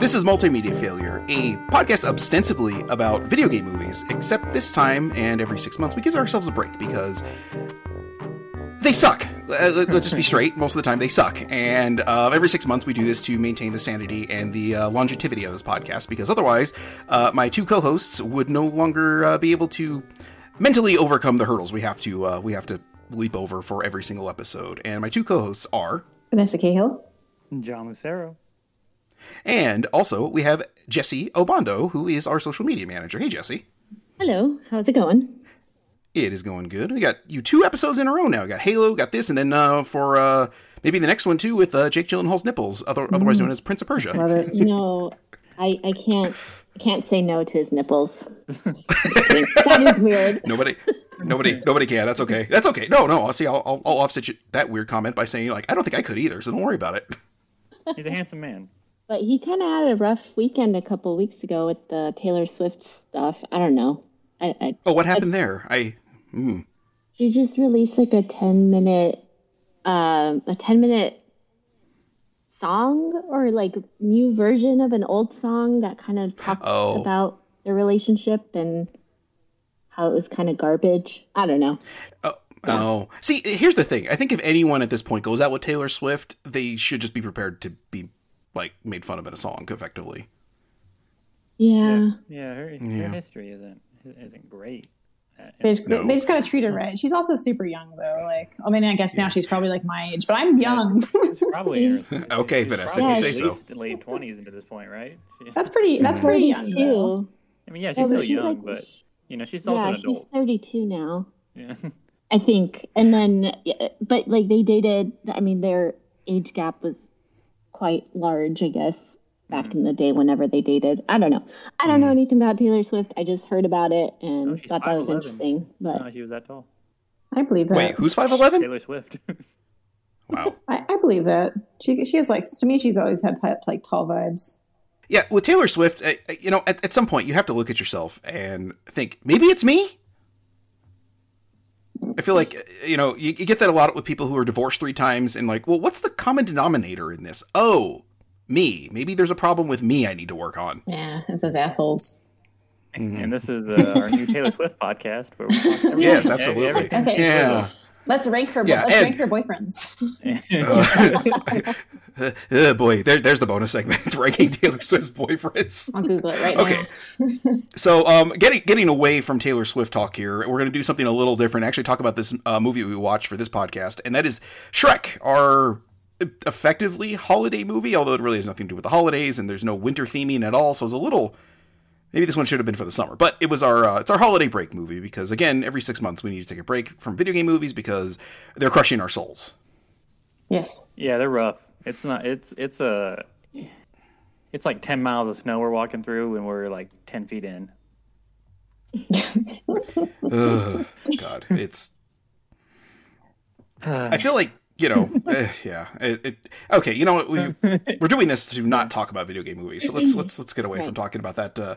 This is Multimedia Failure, a podcast ostensibly about video game movies, except this time and every six months we give ourselves a break because they suck. Uh, let- Let's just be straight. Most of the time they suck. And uh, every six months we do this to maintain the sanity and the uh, longevity of this podcast because otherwise uh, my two co-hosts would no longer uh, be able to mentally overcome the hurdles we have to uh, we have to leap over for every single episode. And my two co-hosts are Vanessa Cahill. And John Lucero. And also, we have Jessie Obando, who is our social media manager. Hey, Jessie. Hello, how's it going? It is going good. We got you two episodes in a row now. We got Halo, got this, and then uh, for uh, maybe the next one too with uh, Jake Gyllenhaal's nipples, other, otherwise known as Prince of Persia. Love it. You know, I I can't I can't say no to his nipples. that is weird. Nobody, nobody, nobody can. That's okay. That's okay. No, no. I'll see. I'll, I'll, I'll offset you, that weird comment by saying like I don't think I could either. So don't worry about it. He's a handsome man. But he kind of had a rough weekend a couple weeks ago with the Taylor Swift stuff. I don't know. I, I Oh, what happened there? I. Mm, she just released like a ten minute, um, a ten minute song or like new version of an old song that kind of talks Oh. about their relationship and how it was kind of garbage. I don't know. Oh, see, here's the thing. I think if anyone at this point goes out with Taylor Swift, they should just be prepared to be like made fun of in a song, effectively. Yeah. Yeah, her, Yeah. her history isn't isn't great. Uh, They just, No. they just gotta treat her right. She's also super young though. Like, I mean, I guess now she's probably like my age, but I'm young. She's probably Okay, she's Vanessa, probably if you say so. Late twenties into this point, right? She- that's pretty. That's pretty young. though. I mean, yeah, Yeah, she's but still she's young, like- but you know, she's also yeah, an she's 32 now. Yeah. I think. And then, but like they dated, I mean, their age gap was quite large, I guess, back Mm-hmm. in the day whenever they dated. I don't know. I don't know anything about Taylor Swift. I just heard about it and Oh, she's thought that was 5'11". interesting. But No, she was that tall. I believe that. Wait, who's five eleven? Taylor Swift. Wow. I, I believe that. She she has like to me. She's always had t- like tall vibes. Yeah, with Taylor Swift, uh, uh, you know, at, at some point you have to look at yourself and think, maybe it's me. I feel like, you know, you, you get that a lot with people who are divorced three times and like, well, what's the common denominator in this? Oh, me. Maybe there's a problem with me I need to work on. Yeah, it's those assholes. and this is uh, our new Taylor Swift podcast where we talk Yes, absolutely. everything Okay. Yeah. Let's rank her. Yeah, let's rank her boyfriends. Uh, uh, boy, there, there's the bonus segment ranking Taylor Swift's boyfriends. I'll Google it right Okay. now. So, um, getting getting away from Taylor Swift talk here, we're going to do something a little different. Actually, talk about this uh, movie we watched for this podcast, and that is Shrek, our effectively holiday movie. Although it really has nothing to do with the holidays, and there's no winter theming at all. So it's a little. Maybe this one should have been for the summer, but it was our uh, it's our holiday break movie because again, every six months we need to take a break from video game movies because they're crushing our souls. Yes. Yeah, they're rough. It's not. It's it's a. It's like ten miles of snow we're walking through, and we're like ten feet in. Ugh, God, it's. I feel like you know, eh, yeah. It, it, okay, you know what? We we're doing this to not talk about video game movies, so let's let's let's get away from talking about that uh,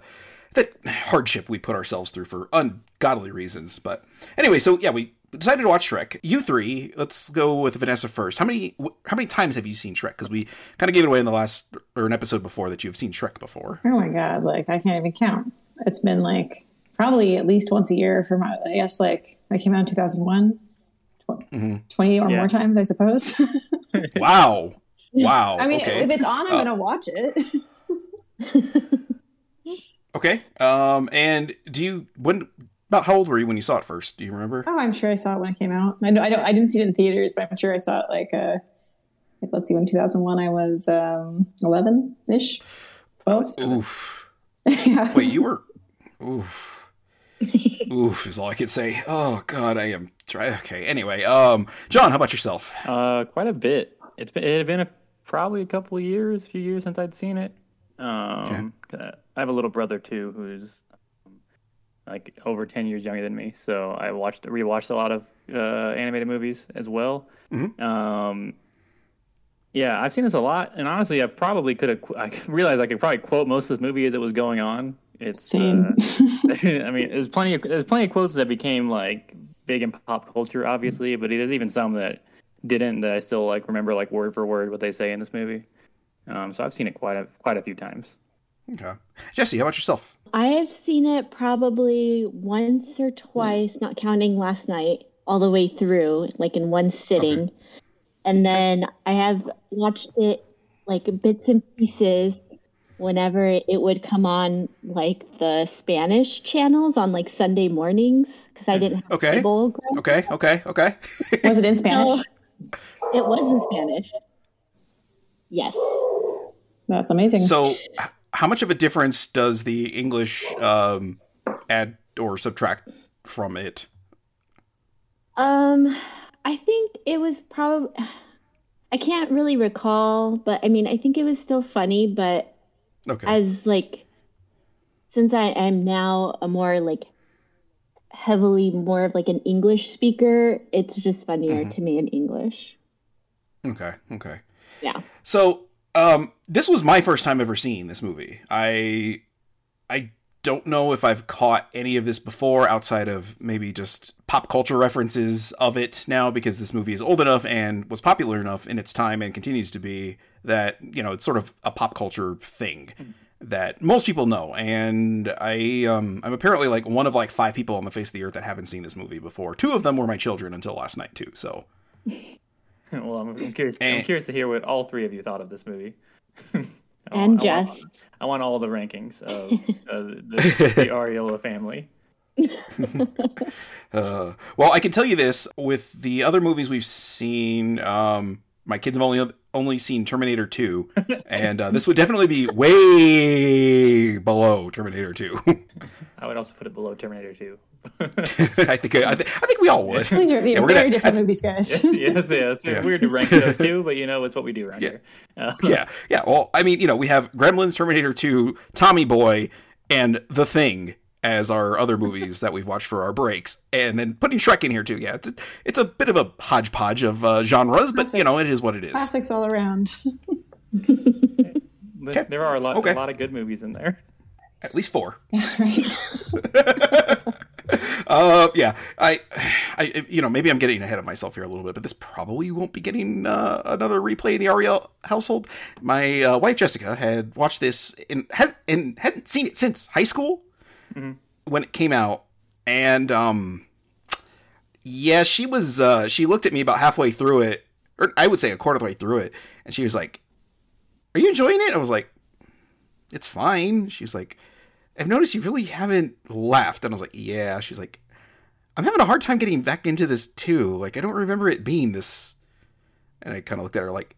that hardship we put ourselves through for ungodly reasons. But anyway, so yeah, we decided to watch Shrek. You three, let's go with Vanessa first. How many how many times have you seen Shrek? Because we kind of gave it away in the last or an episode before that you've seen Shrek before. Oh my god! Like I can't even count. It's been like probably at least once a year for my. I guess like I came out in two thousand one. Mm-hmm. Twenty or Yeah. more times, I suppose. Wow, wow. I mean, okay. if it's on, I'm Uh, gonna watch it. Okay. Um, and do you when about how old were you when you saw it first? Do you remember? Oh, I'm sure I saw it when it came out. I know I don't. I didn't see it in theaters, but I'm sure I saw it like uh, like let's see, when 2001 I was um 11 ish, 12. Oof. yeah. Wait, you were. Oof. Oof is all I could say. Oh God, I am. Try. Okay. Anyway, um, John, how about yourself? Uh, quite a bit. It's been it had been a, probably a couple of years, a few years since I'd seen it. Um, uh, I have a little brother too who's um, like over ten years younger than me, so I watched rewatched a lot of uh, animated movies as well. Um, yeah, I've seen this a lot, and honestly, I probably could have. I realized I could probably quote most of this movie as it was going on. It's Same. uh, I mean, there's plenty of there's plenty of quotes that became like big in pop culture, obviously, but there's even some that didn't that I still like remember like word for word what they say in this movie. Um, so I've seen it quite a quite a few times. Okay, Jessie, how about yourself? I've seen it probably once or twice, not counting last night, all the way through, like in one sitting. Okay. And then I have watched it like bits and pieces whenever it would come on like the Spanish channels on like Sunday mornings because I didn't have okay. cable. Okay, okay, okay. was it in Spanish? So, it was in Spanish. Yes. That's amazing. So, how much of a difference does the English um, add or subtract from it? Um, I think it was probably. I can't really recall, but I mean, I think it was still funny, but okay. as like, since I am now a more like heavily more of like an English speaker, it's just funnier mm-hmm. to me in English. Okay. Okay. Yeah. So, um, this was my first time ever seeing this movie. I, I don't know if I've caught any of this before outside of maybe just pop culture references of it now because this movie is old enough and was popular enough in its time and continues to be that, you know, it's sort of a pop culture thing that most people know. And I um I'm apparently like one of like five people on the face of the earth that haven't seen this movie before. Two of them were my children until last night too. So well, I'm curious. And, I'm curious to hear what all three of you thought of this movie. and I Jess. Want, I want all the rankings of uh, the, the Arriola family. uh, well, I can tell you this: with the other movies we've seen, um, my kids have only only seen Terminator Two, and uh, this would definitely be way below Terminator Two. I would also put it below Terminator Two. I think I, th- I, think we all would. These are yeah, very gonna, different movies, guys. yes, yes, yeah, it's yeah. weird to rank those two, but you know it's what we do around yeah. here. Uh, yeah, yeah. Well, I mean, you know, we have Gremlins, Terminator Two, Tommy Boy, and The Thing as our other movies that we've watched for our breaks, and then putting Shrek in here too. Yeah, it's a, it's a bit of a hodgepodge of uh, genres, but you know, it is what it is. Classics all around. okay. There are a lot, okay. a lot of good movies in there. At least four. right. uh, yeah, I, I, you know, maybe I'm getting ahead of myself here a little bit, but this probably won't be getting uh, another replay in the Arriola household. My uh, wife Jessica had watched this and had and hadn't seen it since high school mm-hmm. when it came out, and um, yeah, she was uh, she looked at me about halfway through it, or I would say a quarter of the way through it, and she was like, "Are you enjoying it?" I was like, "It's fine." She's like I've noticed you really haven't laughed. And I was like, yeah. She's like, I'm having a hard time getting back into this too. Like, I don't remember it being this. And I kind of looked at her like,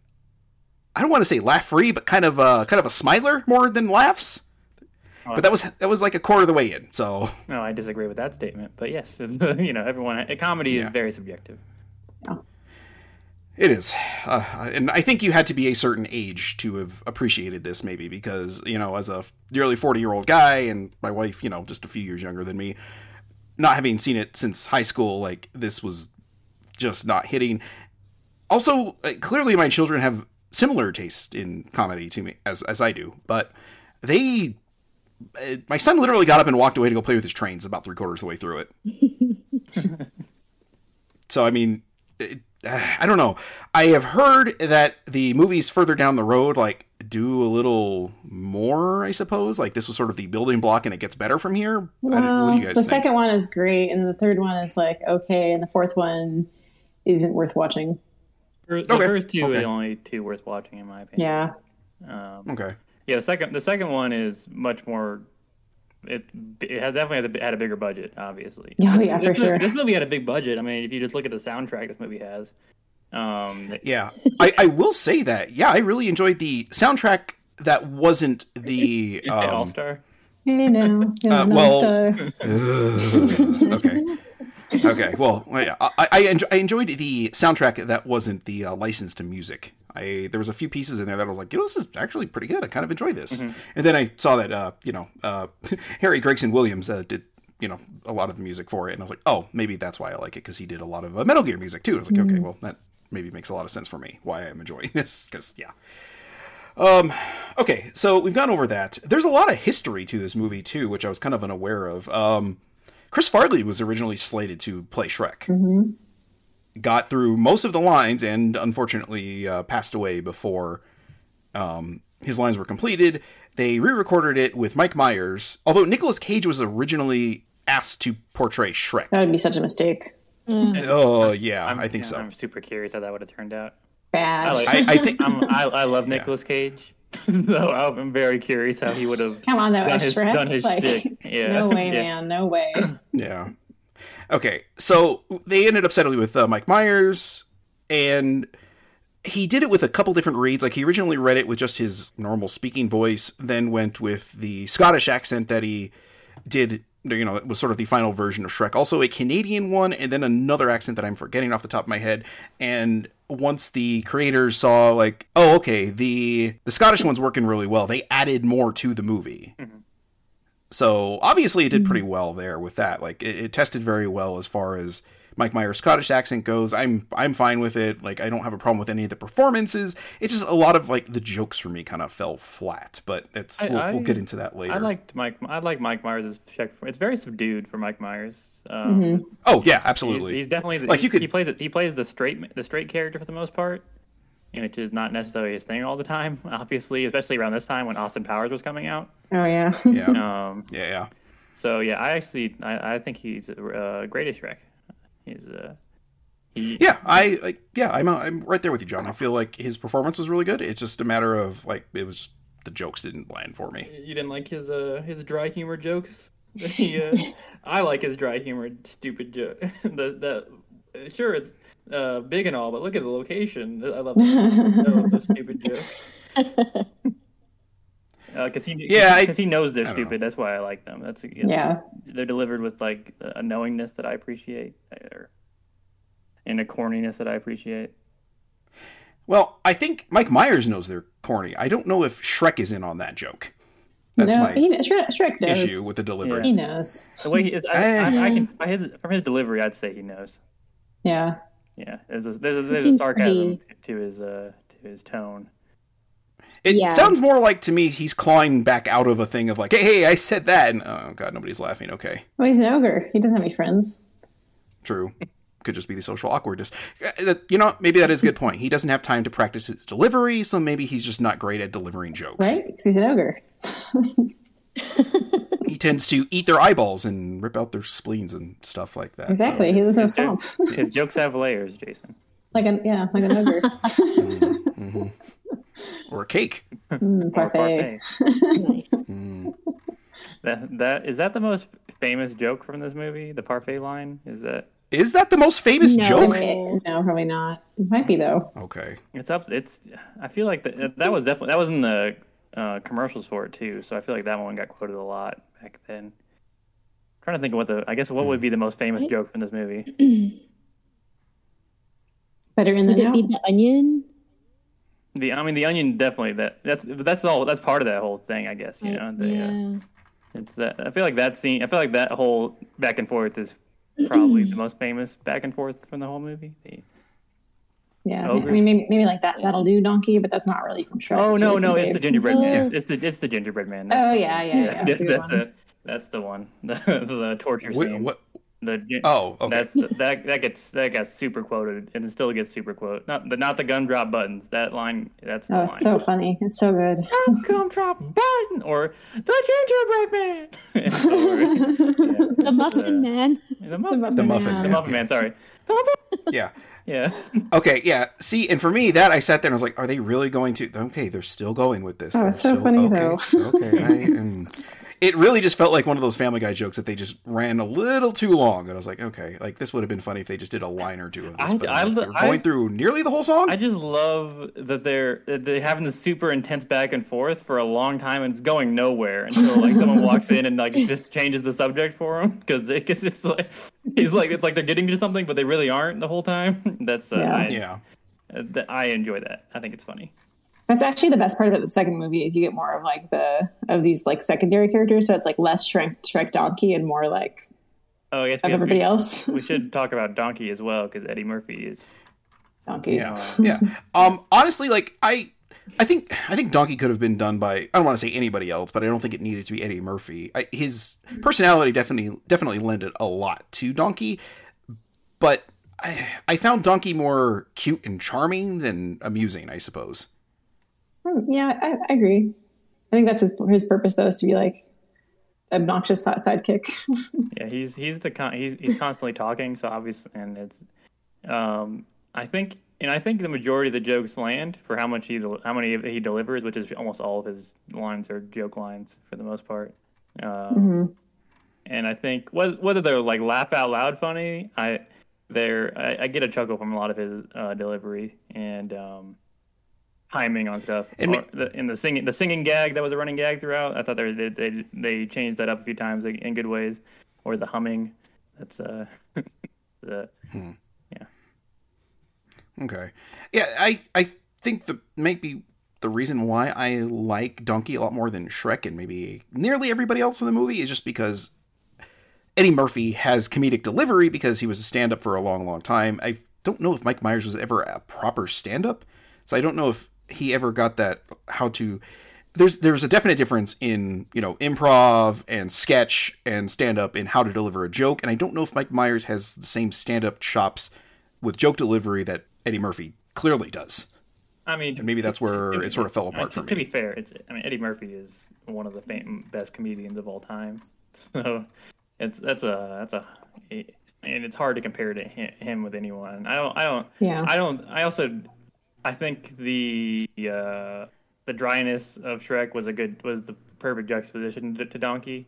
I don't want to say laugh free, but kind of uh, kind of a smiler more than laughs. But that was that was like a quarter of the way in. So no, I disagree with that statement. But yes, you know, everyone comedy yeah. is very subjective. Yeah. It is, uh, and I think you had to be a certain age to have appreciated this, maybe because you know, as a nearly forty-year-old guy, and my wife, you know, just a few years younger than me, not having seen it since high school, like this was just not hitting. Also, uh, clearly, my children have similar taste in comedy to me as as I do, but they, uh, my son literally got up and walked away to go play with his trains about three quarters of the way through it. so, I mean. It, I don't know. I have heard that the movies further down the road like do a little more. I suppose like this was sort of the building block, and it gets better from here. Well, the think? second one is great, and the third one is like okay, and the fourth one isn't worth watching. The okay. first two okay. are the only two worth watching, in my opinion. Yeah. Um, okay. Yeah, the second the second one is much more it it has definitely had a, bigger budget, obviously. Oh yeah, this, for sure. This movie had a big budget. I mean, if you just look at the soundtrack, this movie has. Um, yeah, I, I will say that. Yeah, I really enjoyed the soundtrack. That wasn't the um, All Star. Hey, no, uh, well, okay. Okay, well, I, I, I, enjoyed the soundtrack that wasn't the uh, license to music. I there was a few pieces in there that I was like, you know, this is actually pretty good. I kind of enjoy this. Mm-hmm. And then I saw that uh, you know uh, Harry Gregson Williams uh, did you know a lot of the music for it, and I was like, oh, maybe that's why I like it because he did a lot of uh, Metal Gear music too. I was like, mm-hmm. okay, well that maybe makes a lot of sense for me why I'm enjoying this because yeah. Um, okay, so we've gone over that. There's a lot of history to this movie too, which I was kind of unaware of. Um, Chris Farley was originally slated to play Shrek. Mm-hmm got through most of the lines and unfortunately uh, passed away before um, his lines were completed, they re-recorded it with Mike Myers. Although Nicolas Cage was originally asked to portray Shrek. That would be such a mistake. Oh yeah, I'm, I think yeah, so. I'm super curious how that would have turned out. Bad. I like- I, I think I'm, I, I love Nicolas Cage, so I'm very curious how he would have Come on, though, done as his, Shrek. done his like, shtick. Yeah. no way, yeah. man, no way. Yeah. Okay, so they ended up settling with uh, Mike Myers, and he did it with a couple different reads. Like he originally read it with just his normal speaking voice, then went with the Scottish accent that he did. You know, it was sort of the final version of Shrek. Also a Canadian one, and then another accent that I'm forgetting off the top of my head. And once the creators saw, like, oh, okay, the the Scottish one's working really well, they added more to the movie. Mm-hmm. So obviously, it did pretty mm-hmm. well there with that. Like it, it tested very well as far as Mike Myers' Scottish accent goes. I'm I'm fine with it. Like I don't have a problem with any of the performances. It's just a lot of like the jokes for me kind of fell flat. But it's I- we'll, I- we'll get into that later. I liked Mike. I like Mike Myers as Shrek. It's very subdued for Mike Myers. Um, oh yeah, absolutely. he's definitely the, Like, he, you could- he plays it. He plays the straight the straight character for the most part, which is not necessarily his thing all the time. Obviously, especially around this time when Austin Powers was coming out. Oh yeah. yeah, Um, yeah, yeah. so yeah, I actually I, I think he's uh, great as Shrek. He's uh, he, Yeah, I like. Yeah, I'm I'm right there with you, John. I feel like his performance was really good. It's just a matter of like it was the jokes didn't land for me. You didn't like his uh his dry humor jokes. He, uh, I like his dry humor, stupid joke. the the sure it's uh big and all, but look at the location. I love those, I love those stupid jokes. Because he Yeah, because he knows they're I don't stupid. That's why I like them. That's Yeah. They're delivered with like a knowingness that I appreciate, or and a corniness that I appreciate. Well, I think Mike Myers knows they're corny. I don't know if Shrek is in on that joke. That's no, my he, Shrek, Shrek knows. issue with the delivery. He knows. The way he is, I, I, I can by his from his delivery, I'd say he knows. Yeah. Yeah, there's a, there's a, there's a sarcasm pretty- to his uh to his tone. It Yeah. sounds more like to me he's clawing back out of a thing of like, hey, hey, I said that, and oh god, nobody's laughing. Okay, Well, he's an ogre. He doesn't have any friends. true. Could just be the social awkwardness. Uh, You know, maybe that is a good point. He doesn't have time to practice his delivery, so maybe he's just not great at delivering jokes. Right? Because he's an ogre. He tends to eat their eyeballs and rip out their spleens and stuff like that. so- Exactly. He lives in a His, swamp. his jokes have layers, Jason. like a yeah, like an ogre. or a cake. Mm, Or parfait. parfait. Mm. That that is that the most famous joke from this movie? The parfait line is that Is that the most famous No. joke? Eh, No, probably not. It might be though. Okay. it's up. It's I feel like that that was definitely that was in the uh, commercials for it too. So I feel like that one got quoted a lot back then. trying to think of what the I guess what would be the most famous joke from this movie. Better in the Would than it be the onion? The I mean the onion definitely that that's that's all that's part of that whole thing I guess you know the, uh, yeah. It's that I feel like that scene. I feel like that whole back and forth is probably the most famous back and forth from the whole movie. The- Yeah, I mean maybe, maybe like that. That'll do, donkey, but that's not really from Shrek. oh It's no, really no, it's the gingerbread man. It's the it's the gingerbread man. Oh the yeah, yeah, yeah. That's, That's, a that's, the, that's the one. The, the torture Wait, scene. what? The Oh, okay. That's that that gets that gets super quoted and it still gets super quoted. Not the not the gumdrop buttons. That line. That's the Oh, line. it's so funny. It's so good. gumdrop button or the gingerbread man. Yeah, The muffin uh, man. the muffin. Muffin The muffin. Man. The muffin man. Sorry. Yeah. Yeah. Okay, yeah. See, and for me, that I sat there and I was like, "Are they really going to?" Okay, they're still going with this. Oh, They're so still- funny, okay, though. okay, I, and it really just felt like one of those Family Guy jokes that they just ran a little too long. And I was like, "Okay, like this would have been funny if they just did a line or two of this." I- but I I'm like, lo- they're going I- through nearly the whole song. I just love that they're they're having this super intense back and forth for a long time, and it's going nowhere until like someone walks in and like just changes the subject for him because it, 'cause it's like he's like it's like they're getting to something, but they really aren't the whole time. That's uh, Yeah. I, yeah, uh, I enjoy that. I think it's funny. That's actually the best part about the second movie is you get more of like the of these like secondary characters. So it's like less Shrek, Shrek Donkey and more like Oh, I guess of we, everybody we, else. we should talk about Donkey as well because Eddie Murphy is. Donkey. yeah, yeah. Um, honestly, like I, I think I think Donkey could have been done by I don't want to say anybody else, but I don't think it needed to be Eddie Murphy. I, his personality definitely definitely lended a lot to Donkey, but I, I found Donkey more cute and charming than amusing. I suppose. Hmm, yeah, I, I agree. I think that's his his purpose though is to be like obnoxious sidekick. yeah, he's he's the con- he's he's constantly talking, so obviously, and it's um I think and I think the majority of the jokes land for how much he how many he delivers, which is almost all of his lines are joke lines for the most part. Um, mm-hmm. And I think whether they're like laugh out loud funny, I they're I, I get a chuckle from a lot of his uh, delivery and um, timing on stuff. And the, in the singing the singing gag that was a running gag throughout, I thought they they they changed that up a few times in good ways, or the humming. That's uh, the, hmm. Okay. Yeah, I I think the maybe the reason why I like Donkey a lot more than Shrek and maybe nearly everybody else in the movie is just because Eddie Murphy has comedic delivery because he was a stand-up for a long, long time. I don't know if Mike Myers was ever a proper stand-up, so I don't know if he ever got that how to. There's there's a definite difference in you know improv and sketch and stand-up in how to deliver a joke, and I don't know if Mike Myers has the same stand-up chops with joke delivery that Eddie Murphy clearly does. I mean, and maybe that's where it sort of fell apart I mean, for me. To be fair, it's I mean Eddie Murphy is one of the fam- best comedians of all time, so it's that's a that's a and it's hard to compare to him with anyone. I don't I don't yeah I don't I also I think the uh, the dryness of Shrek was a good was the perfect juxtaposition to, to Donkey.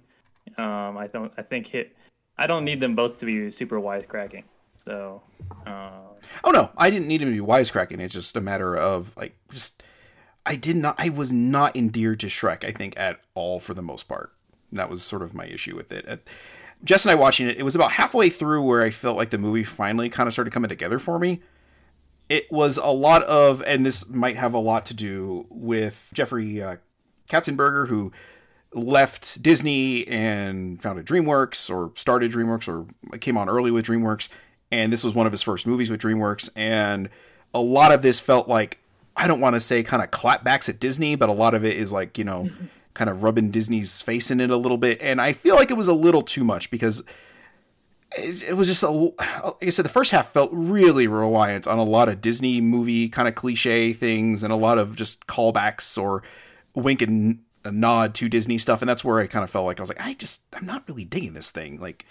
Um, I don't I think hit I don't need them both to be super wisecracking. So. Uh, oh no, I didn't need him to be wisecracking. It's just a matter of like just. I did not. I was not endeared to Shrek. I think at all for the most part. That was sort of my issue with it. Jess and I watching it. It was about halfway through where I felt like the movie finally kind of started coming together for me. It was a lot of, and this might have a lot to do with Jeffrey uh, Katzenberger, who left Disney and founded DreamWorks, or started DreamWorks, or came on early with DreamWorks. And this was one of his first movies with DreamWorks, and a lot of this felt like I don't want to say kind of clapbacks at Disney, but a lot of it is like you know, kind of rubbing Disney's face in it a little bit, and I feel like it was a little too much because it, it was just a like I said, the first half felt really reliant on a lot of Disney movie kind of cliche things and a lot of just callbacks or wink and a nod to Disney stuff, and that's where I kind of felt like I was like, I just I'm not really digging this thing, like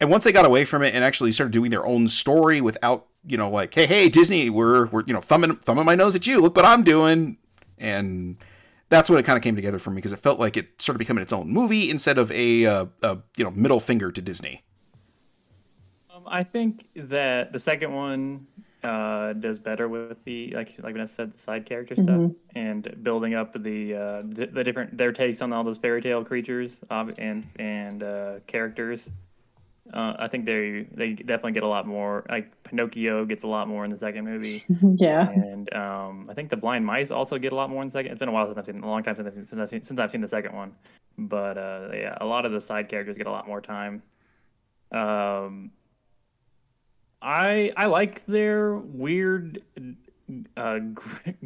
and once they got away from it and actually started doing their own story without, you know, like, hey, hey, Disney, we're we're you know thumbing thumbing my nose at you. Look what I'm doing, and that's when it kind of came together for me because it felt like it started becoming its own movie instead of a, uh, a you know middle finger to Disney. I think that the second one uh, does better with the like like Vanessa said the side character mm-hmm. stuff and building up the uh, the, the different their takes on all those fairy tale creatures uh, and and uh, characters uh, I think they they definitely get a lot more. Like Pinocchio gets a lot more in the second movie. yeah, and um, I think the blind mice also get a lot more in the second. It's been a while since I've seen a long time since I've seen, since I've seen, since I've seen the second one. But uh, yeah, a lot of the side characters get a lot more time. Um, I I like their weird, uh,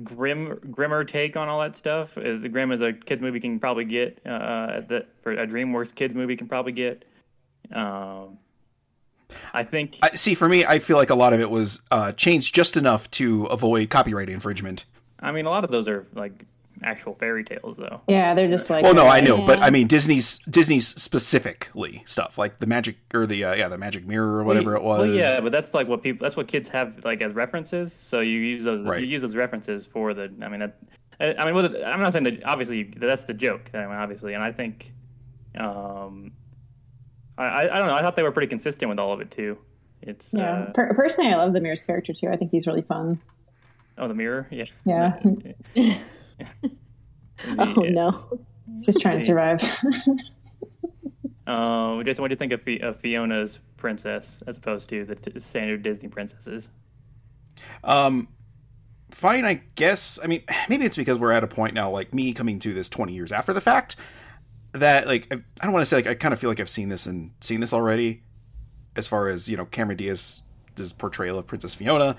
grim grimmer take on all that stuff. As grim as a kids movie can probably get, uh, that for a DreamWorks kids movie can probably get. Um, I think. I, see, for me, I feel like a lot of it was uh, changed just enough to avoid copyright infringement. I mean, a lot of those are like actual fairy tales, though. Yeah, they're just like. Well, no, I know, yeah. but I mean Disney's Disney's specifically stuff like the magic or the uh, yeah the magic mirror or whatever it was. Well, yeah, but that's like what people that's what kids have like as references. So you use those right. you use those references for the. I mean that. I mean, well, I'm not saying that obviously that's the joke. I mean, obviously, and I think, um, I, I don't know. I thought they were pretty consistent with all of it too. It's yeah. Uh, per- personally, I love the mirror's character too. I think he's really fun. Oh, the mirror, yeah. Yeah. oh no. Just trying to survive. uh, Jason, what do you think of, of, Fiona's princess as opposed to the t- standard Disney princesses? Um, fine, I guess. I mean, maybe it's because we're at a point now, like me coming to this 20 years after the fact, that like I, I don't want to say like I kind of feel like I've seen this and seen this already, as far as you know Cameron Diaz's portrayal of Princess Fiona,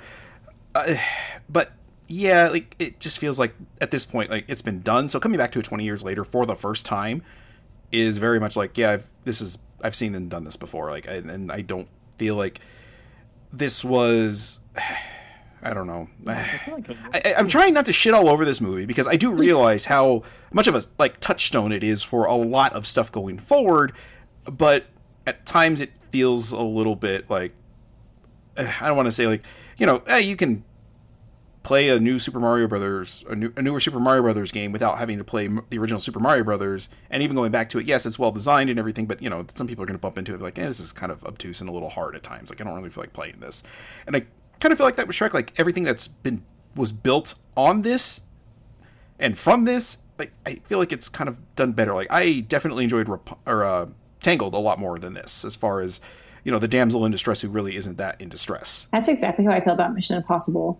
uh, but yeah, like it just feels like at this point like it's been done. So coming back to it 20 years later for the first time is very much like yeah, I've, this is I've seen and done this before. Like I, and I don't feel like this was. I don't know. feel like it was- I, I'm trying not to shit all over this movie because I do realize how much of a like touchstone it is for a lot of stuff going forward, but at times it feels a little bit like I don't want to say like you know eh, you can play a new Super Mario Brothers a, new, a newer Super Mario Brothers game without having to play the original Super Mario Brothers and even going back to it yes it's well designed and everything but you know some people are going to bump into it like eh, this is kind of obtuse and a little hard at times. Like I don't really feel like playing this. And I kind of feel like that with Shrek like everything that's been was built on this and from this like I feel like it's kind of done better. Like I definitely enjoyed Rep- or uh, Tangled a lot more than this as far as you know the damsel in distress who really isn't that in distress. That's exactly how I feel about Mission Impossible.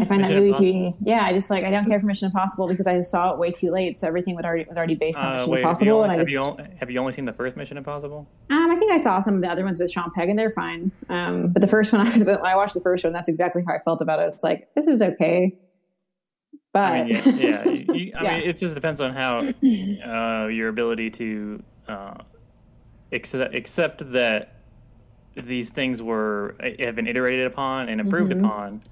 I find that movie to be yeah. I just like I don't care for Mission Impossible because I saw it way too late, so everything would already was already based on Uh, Mission wait, have Impossible, you, only, and I have, just you only, have you only seen the first Mission Impossible? um, I think I saw some of the other ones with Sean Pegg, and they're fine. Um, but the first one, I was when I watched the first one, that's exactly how I felt about it. It's like this is okay, but I mean, yeah, yeah. You, I Yeah. mean, it just depends on how uh, your ability to uh, accept, accept that these things were have been iterated upon and improved Mhm. upon,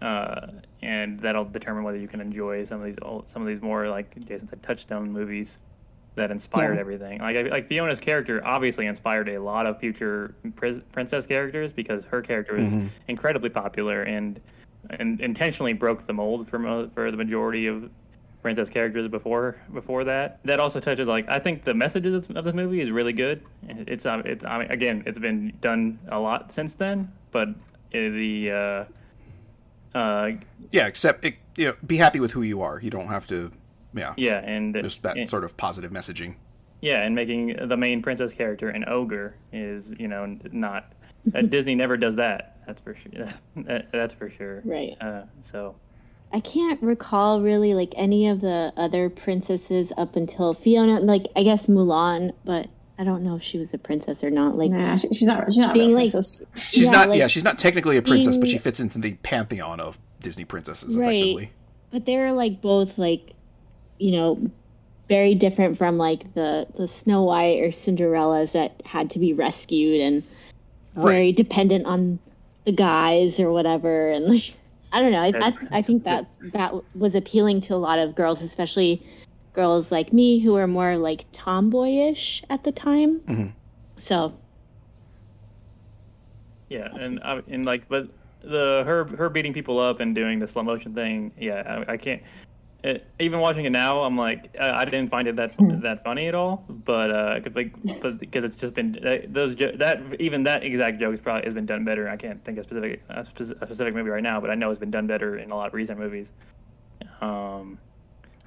uh, and that'll determine whether you can enjoy some of these old, some of these more like Jason said touchstone movies that inspired Yeah. everything. Like like Fiona's character obviously inspired a lot of future princess characters because her character was Mhm. incredibly popular and and intentionally broke the mold for mo- for the majority of princess characters before before that. That also touches like I think the messages of of this movie is really good. It's um, it's I mean again it's been done a lot since then, but uh, the uh, uh, yeah except it, you know, be happy with who you are you don't have to yeah yeah and just that and- sort of positive messaging Yeah, and making the main princess character an ogre is, you know, not. Uh, Disney never does that. That's for sure. That's for sure. Right. Uh, so, I can't recall really like any of the other princesses up until Fiona. Like I guess Mulan, but I don't know if she was a princess or not. Like nah, she's not. She's not a Being real like- princess. she's Yeah, not like, yeah she's not technically a princess but she fits into the pantheon of disney princesses Right. effectively but they're like both like you know very different from like the the Snow White or Cinderella's that had to be rescued and very right dependent on the guys or whatever and like I don't know I That's- I, I think that that was appealing to a lot of girls especially girls like me who were more like tomboyish at the time Mhm. so yeah, and I, and like, but the her her beating people up and doing the slow motion thing, yeah, I, I can't. It, even watching it now, I'm like, uh, I didn't find it that that funny at all. But uh, 'cause, like, but because it's just been that, those jo- that even that exact joke is probably has been done better. I can't think of specific a specific movie right now, but I know it's been done better in a lot of recent movies. Um,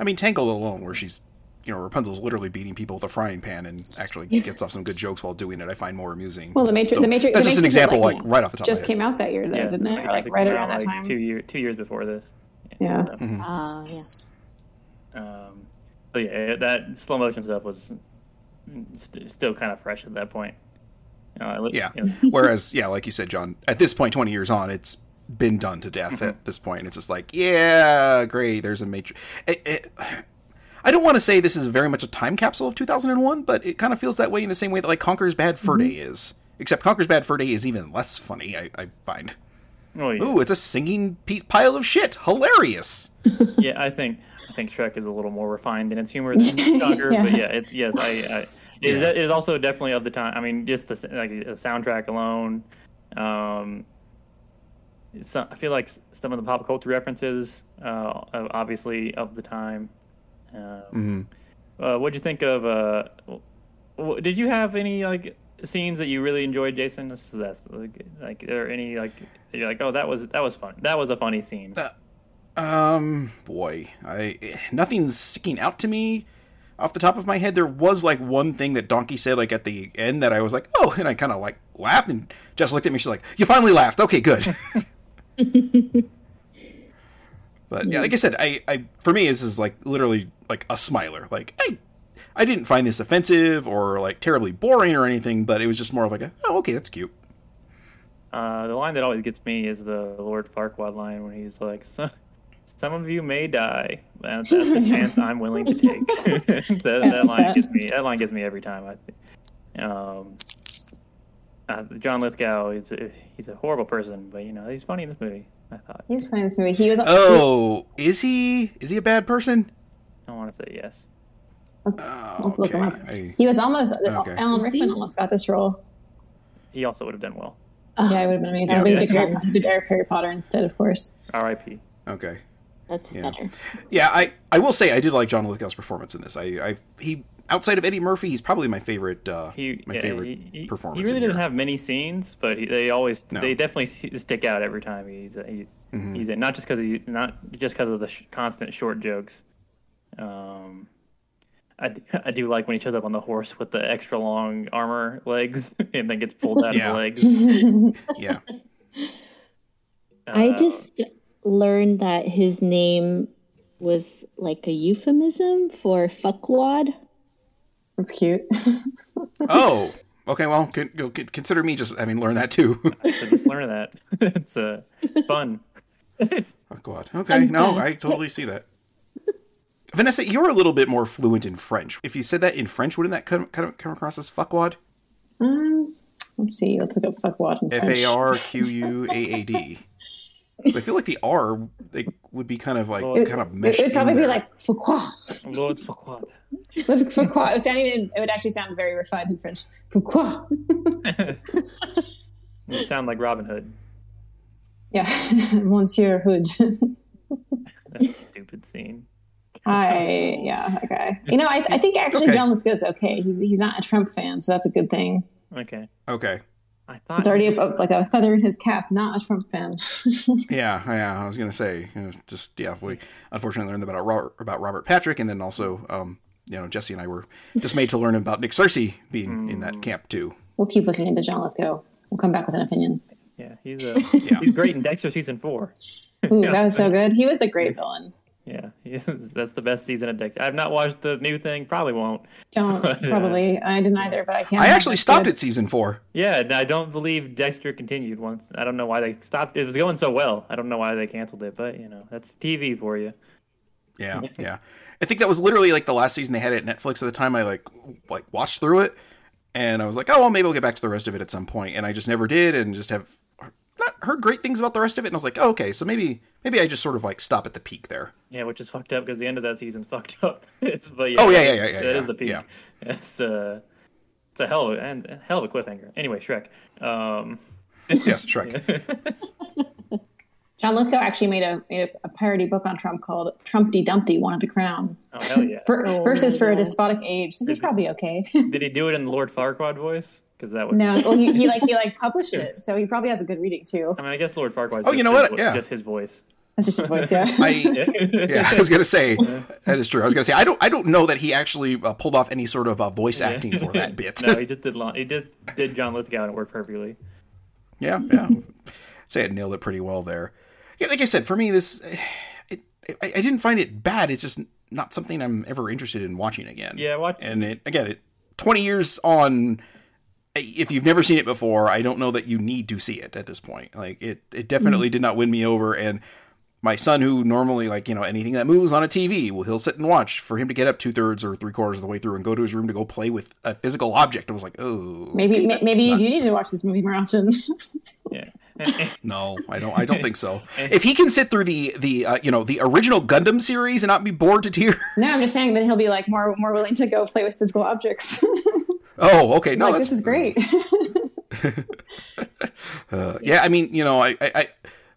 i mean tangled alone where she's you know rapunzel's literally beating people with a frying pan and actually gets off some good jokes while doing it i find more amusing Well, the Matrix. So the Matrix. that's the just an example like, like right off the top just of came out that year, though, yeah, didn't it? Or like right around that like, time. two year two years before this. Yeah. So, Mm-hmm. uh, yeah Um, so yeah, that slow motion stuff was st- still kind of fresh at that point. Uh, I Yeah. you know, Whereas, yeah, like you said, John, at this point, 20 years on, it's been done to death Mm-hmm. at this point. It's just like, yeah, great, there's a matrix. It, it, I don't want to say this is very much a time capsule of 2001, but it kind of feels that way in the same way that, like, Conker's Bad Fur Day Mm-hmm. is. Except Conker's Bad Fur Day is even less funny, I, I find. oh, yeah. Ooh, it's a singing pe- pile of shit. Hilarious. yeah, I think I think Shrek is a little more refined in its humor than Conker, Yeah. but yeah, it's yes, I, I it, Yeah. it is also definitely of the time. I mean, just the like the soundtrack alone. Um, I feel like some of the pop culture references, uh, obviously of the time. Um, hmm Uh, what'd you think of? Uh, w- did you have any like scenes that you really enjoyed, Jason? This is that like, like are there any like you're like oh that was that was fun that was a funny scene. Um, boy, I nothing's sticking out to me off the top of my head. There was like one thing that Donkey said like at the end that I was like, oh, and I kind of like laughed, and Jess looked at me. She's like, "You finally laughed. Okay, good." but yeah, like I said, I, I for me this is like literally like a smiler. Like I, I didn't find this offensive or like terribly boring or anything, but it was just more of like a, oh, okay, that's cute. Uh, the line that always gets me is the Lord Farquaad line when he's like, "Some, of you may die. That's, that's the chance I'm willing to take." that, that line gets me. That line gets me every time. I. Um, uh, John Lithgow. A, he's a horrible person, but you know he's funny in this movie. I thought. He's funny in this movie. He was. Oh, is he? Is he a bad person? I want to say yes. Oh, Let's look him up. I- He was almost. Uh, okay. Alan Rickman almost got this role. He also would have done well. Uh, yeah, it would have been amazing. Yeah. But he did, Harry, he did Harry Harry Potter instead, of course. R.I.P. okay. That's Yeah. better. Yeah, I, I will say I did like John Lithgow's performance in this. I, I he outside of Eddie Murphy, he's probably my favorite. Uh, He, my yeah, favorite he, he, performance. He really in doesn't here. have many scenes, but he, they always No. they definitely stick out every time he's he, Mm-hmm. he's in. Not just because he not just because of the sh- constant short jokes. Um, I, d- I do like when he shows up on the horse with the extra long armor legs and then gets pulled out Yeah. of the legs. Yeah, I Uh, just learned that his name was like a euphemism for fuckwad. That's cute. Oh, okay. Well, con- con- consider me just having learned that too. so just learn that. it's uh, fun. oh God. Okay. No, I totally see that. Vanessa, you're a little bit more fluent in French. If you said that in French, wouldn't that come, kind of come across as fuckwad? um, let's see. Let's look up fuckwad in F French. A R Q U A A D. So I feel like the R they would be kind of like It- kind of meshed. It would probably in be there. like pourquoi. Lord Fuckwad. Pourquoi. It would, sound even, it would actually sound very refined in French. Pourquoi? You sound like Robin Hood. yeah, Monsieur Hood. That stupid scene. I yeah, okay. You know, I, I think actually Okay. John Lithgow's okay. He's he's not a Trump fan, so that's a good thing. Okay. okay. I thought It's already a, like a feather in his cap. Not a Trump fan. Yeah, yeah. I was gonna say, you know, just yeah. We unfortunately learned about Robert, about Robert Patrick, and then also, um, you know, Jessie and I were dismayed to learn about Nick Searcy being in that camp too. We'll keep looking into John Lithgow. We'll come back with an opinion. Yeah, he's uh, he's great in Dexter season four. Ooh, that was so good. He was a great villain. Yeah, he's, that's the best season of Dexter. I've not watched the new thing. Probably won't. Don't But, uh, probably. I didn't either, but I can't. I actually stopped did. at season four. Yeah, and I don't believe Dexter continued once. I don't know why they stopped. It was going so well. I don't know why they canceled it, but you know that's TV for you. Yeah, yeah. I think that was literally like the last season they had it at Netflix at the time. I like like watched through it, and I was like, oh well, maybe I'll get back to the rest of it at some point, and I just never did, and just have not heard great things about the rest of it. And I was like, oh, okay, so maybe maybe I just sort of like stop at the peak there. Yeah, which is fucked up because the end of that season's fucked up. it's but yeah, Oh, yeah, yeah, yeah, yeah, That yeah, is the peak. yeah. It's uh, it's a hell of a and hell of a cliffhanger. Anyway, Shrek. Um, Yes, Shrek. John Lithgow actually made a, made a, a parody book on Trump called Trumpty Dumpty Wanted a Crown. oh hell yeah! For, Oh versus my for a despotic age. So he's probably okay. Did he do it in the Lord Farquaad voice? Because that would. no, well, he, he like he like published it, so he probably has a good reading too. I mean, I guess Lord Farquaad. Oh, you know what? His, Yeah. just his voice. That's just his voice, yeah. I yeah, I was gonna say that is true. I was gonna say I don't I don't know that he actually uh, pulled off any sort of uh, voice acting for that bit. no, he just did. Lo- he did did John Lithgow and it worked perfectly. yeah, yeah. Say it nailed it pretty well there. Yeah, like I said, for me, this it, I, I didn't find it bad. It's just not something I'm ever interested in watching again. Yeah, watch. and it again, it twenty years on. If you've never seen it before, I don't know that you need to see it at this point. Like it, it definitely mm-hmm. did not win me over. And my son, who normally like you know anything that moves on a TV, well, he'll sit and watch. For him to get up two thirds or three quarters of the way through and go to his room to go play with a physical object, I was like, oh, Maybe okay, ma- that's maybe you not- do need to watch this movie more often. Yeah. No, I don't. I don't think so. If he can sit through the the uh, you know the original Gundam series and not be bored to tears. no, I'm just saying that he'll be like more more willing to go play with physical objects. Oh, okay. No, like that's this is great. Uh, yeah, I mean, you know, I, I, I,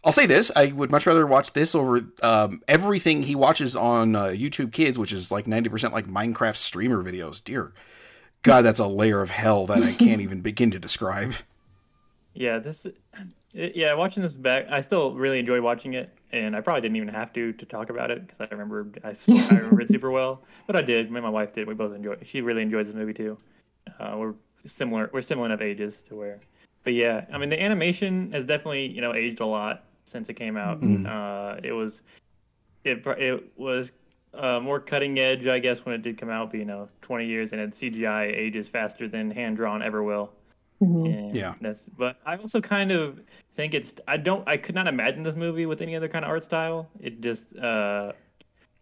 I'll say this: I would much rather watch this over um, everything he watches on uh, YouTube Kids, which is like ninety percent like Minecraft streamer videos. Dear God, that's a layer of hell that I can't even begin to describe. Yeah, this. It, yeah, watching this back, I still really enjoyed watching it, and I probably didn't even have to to talk about it because I remember I, still, I remember it super well. But I did. Me and my wife did. We both enjoyed. She really enjoys this movie too. Uh, we're similar. We're similar enough ages to where. But yeah, I mean the animation has definitely you know aged a lot since it came out. Uh, it was, it it was uh, more cutting edge, I guess, when it did come out. But you know, 20 years and it CGI ages faster than hand drawn ever will. And Yeah. that's. But I also kind of think it's. I don't. I could not imagine this movie with any other kind of art style. It just. uh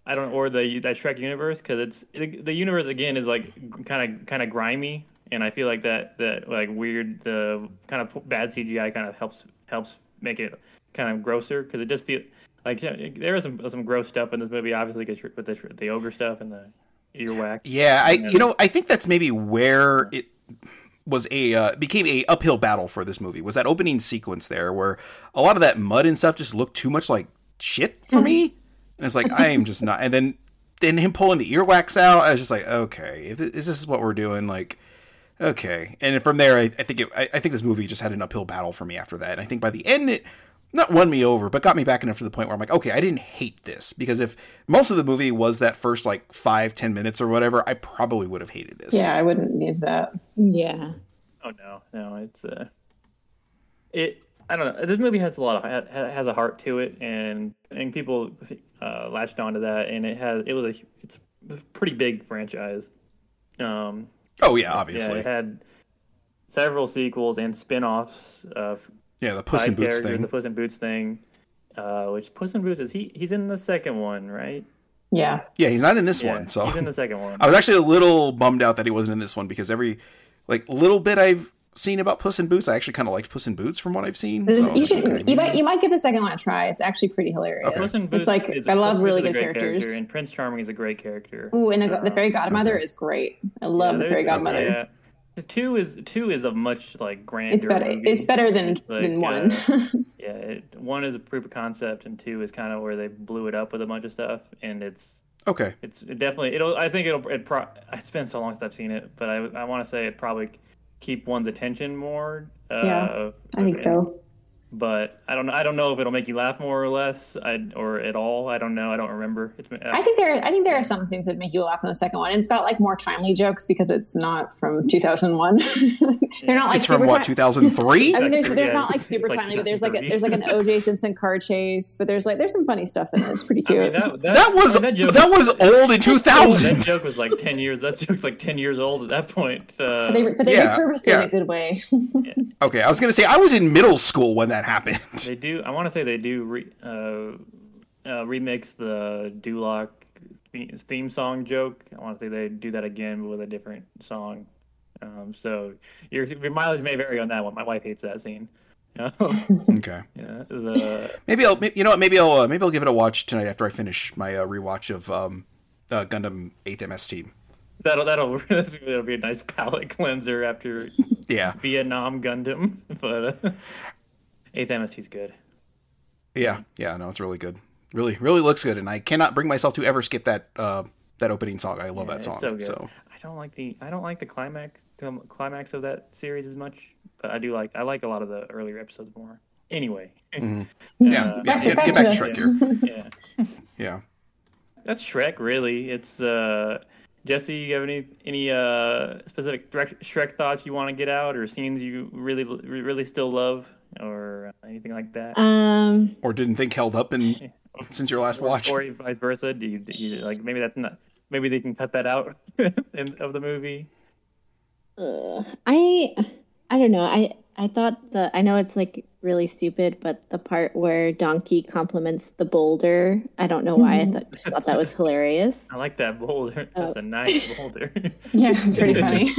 I don't, or the that Shrek universe because it's it, the universe again is like kind of kind of grimy and I feel like that that like weird the kind of bad CGI kind of helps helps make it kind of grosser because it just feel like there is some some gross stuff in this movie, obviously, cause with the the ogre stuff and the earwax. Yeah, I you know I think that's maybe where it was a uh, became a uphill battle for this movie. Was that opening sequence there where a lot of that mud and stuff just looked too much like shit for me? And it's like I am just not and then then him pulling the earwax out I was just like okay if this is what we're doing like okay. And from there I, I think it, I, I think this movie just had an uphill battle for me after that. And I think by the end it not won me over, but got me back enough to the point where I'm like, okay, I didn't hate this because if most of the movie was that first like five, ten minutes or whatever, I probably would have hated this. Yeah, I wouldn't need that. Yeah. Oh no, no, it's uh, it. I don't know. This movie has a lot of has a heart to it, and and people uh, latched onto that, and it has it was a it's a pretty big franchise. Um. Oh yeah, obviously. Yeah, it had several sequels and spin-offs of yeah, the Puss in Boots thing. The Puss in Boots thing. Uh, which Puss in Boots is he? He's in the second one, right? Yeah. Yeah, he's not in this Yeah, one. So he's in the second one. I was actually a little bummed out that he wasn't in this one because every like little bit I've seen about Puss in Boots, I actually kind of liked Puss in Boots from what I've seen. This is- so I you was like, should okay. you might you might give the second one a try. It's actually pretty hilarious. Okay. Puss in It's like is- got a lot Puss of really good characters. character, and Prince Charming is a great character. Ooh, and the, the Um, fairy godmother okay. is great. I love the fairy there's- godmother. Yeah. The two is two is a much like grander. It's better. movie. It's better than Like, than one. uh, Yeah, it, one is a proof of concept, and two is kind of where they blew it up with a bunch of stuff, and it's Okay. it's it definitely it'll. I think it'll. It pro, it's been so long since I've seen it, but I I want to say it probably keep one's attention more. Uh, Yeah, I think so. But I don't know. I don't know if it'll make you laugh more or less, I, or at all. I don't know. I don't remember. It's I think there. I think there are some scenes that make you laugh in the second one. And it's got like more timely jokes because it's not from 2001. they're not like it's from super what 2003. I mean, there's, they're Yeah, not like super like timely, but there's like a, there's like an O.J. Simpson car chase, but there's like there's some funny stuff in it. It's pretty I mean, cute. that, that was that joke, that was old in 2000. that 2000. joke was like ten years. That joke's like ten years old at that point. Uh, but they, but they Yeah, repurposed it in a good way. Okay, I was gonna say I was in middle school when that happened. They do. I want to say they do re, uh, uh, remix the Duloc theme song joke. I want to say they do that again but with a different song. Um, so your, your mileage may vary on that one. My wife hates that scene. yeah, Okay, the, maybe I'll you know what maybe I'll uh, maybe I'll give it a watch tonight after I finish my uh, rewatch of um, uh, Gundam 8th MS Team. that'll that'll that'll be a nice palate cleanser after Yeah, Vietnam Gundam. But uh, Eighth MST is good. yeah, yeah. No, it's really good. Really, really looks good, and I cannot bring myself to ever skip that uh, that opening song. I love Yeah, that song. so So, good. I don't like the I don't like the climax the climax of that series as much, but I do like I like a lot of the earlier episodes more. Anyway, Mm-hmm. yeah, Uh, yeah. To- Get, back get to back to this. Shrek here. yeah, Yeah. that's Shrek. Really, it's uh, Jessie. You have any any uh specific direct Shrek thoughts you want to get out, or scenes you really really still love, or anything like that? Um, Or didn't think held up in since your last watch. or vice versa. Do you, do you like maybe that's not maybe they can cut that out in, of the movie? uh, I I don't know. I I thought the I know it's like really stupid, but the part where Donkey compliments the boulder, I don't know why I thought, just thought that was hilarious. I like that boulder. That's Oh. a nice boulder. yeah, it's pretty funny.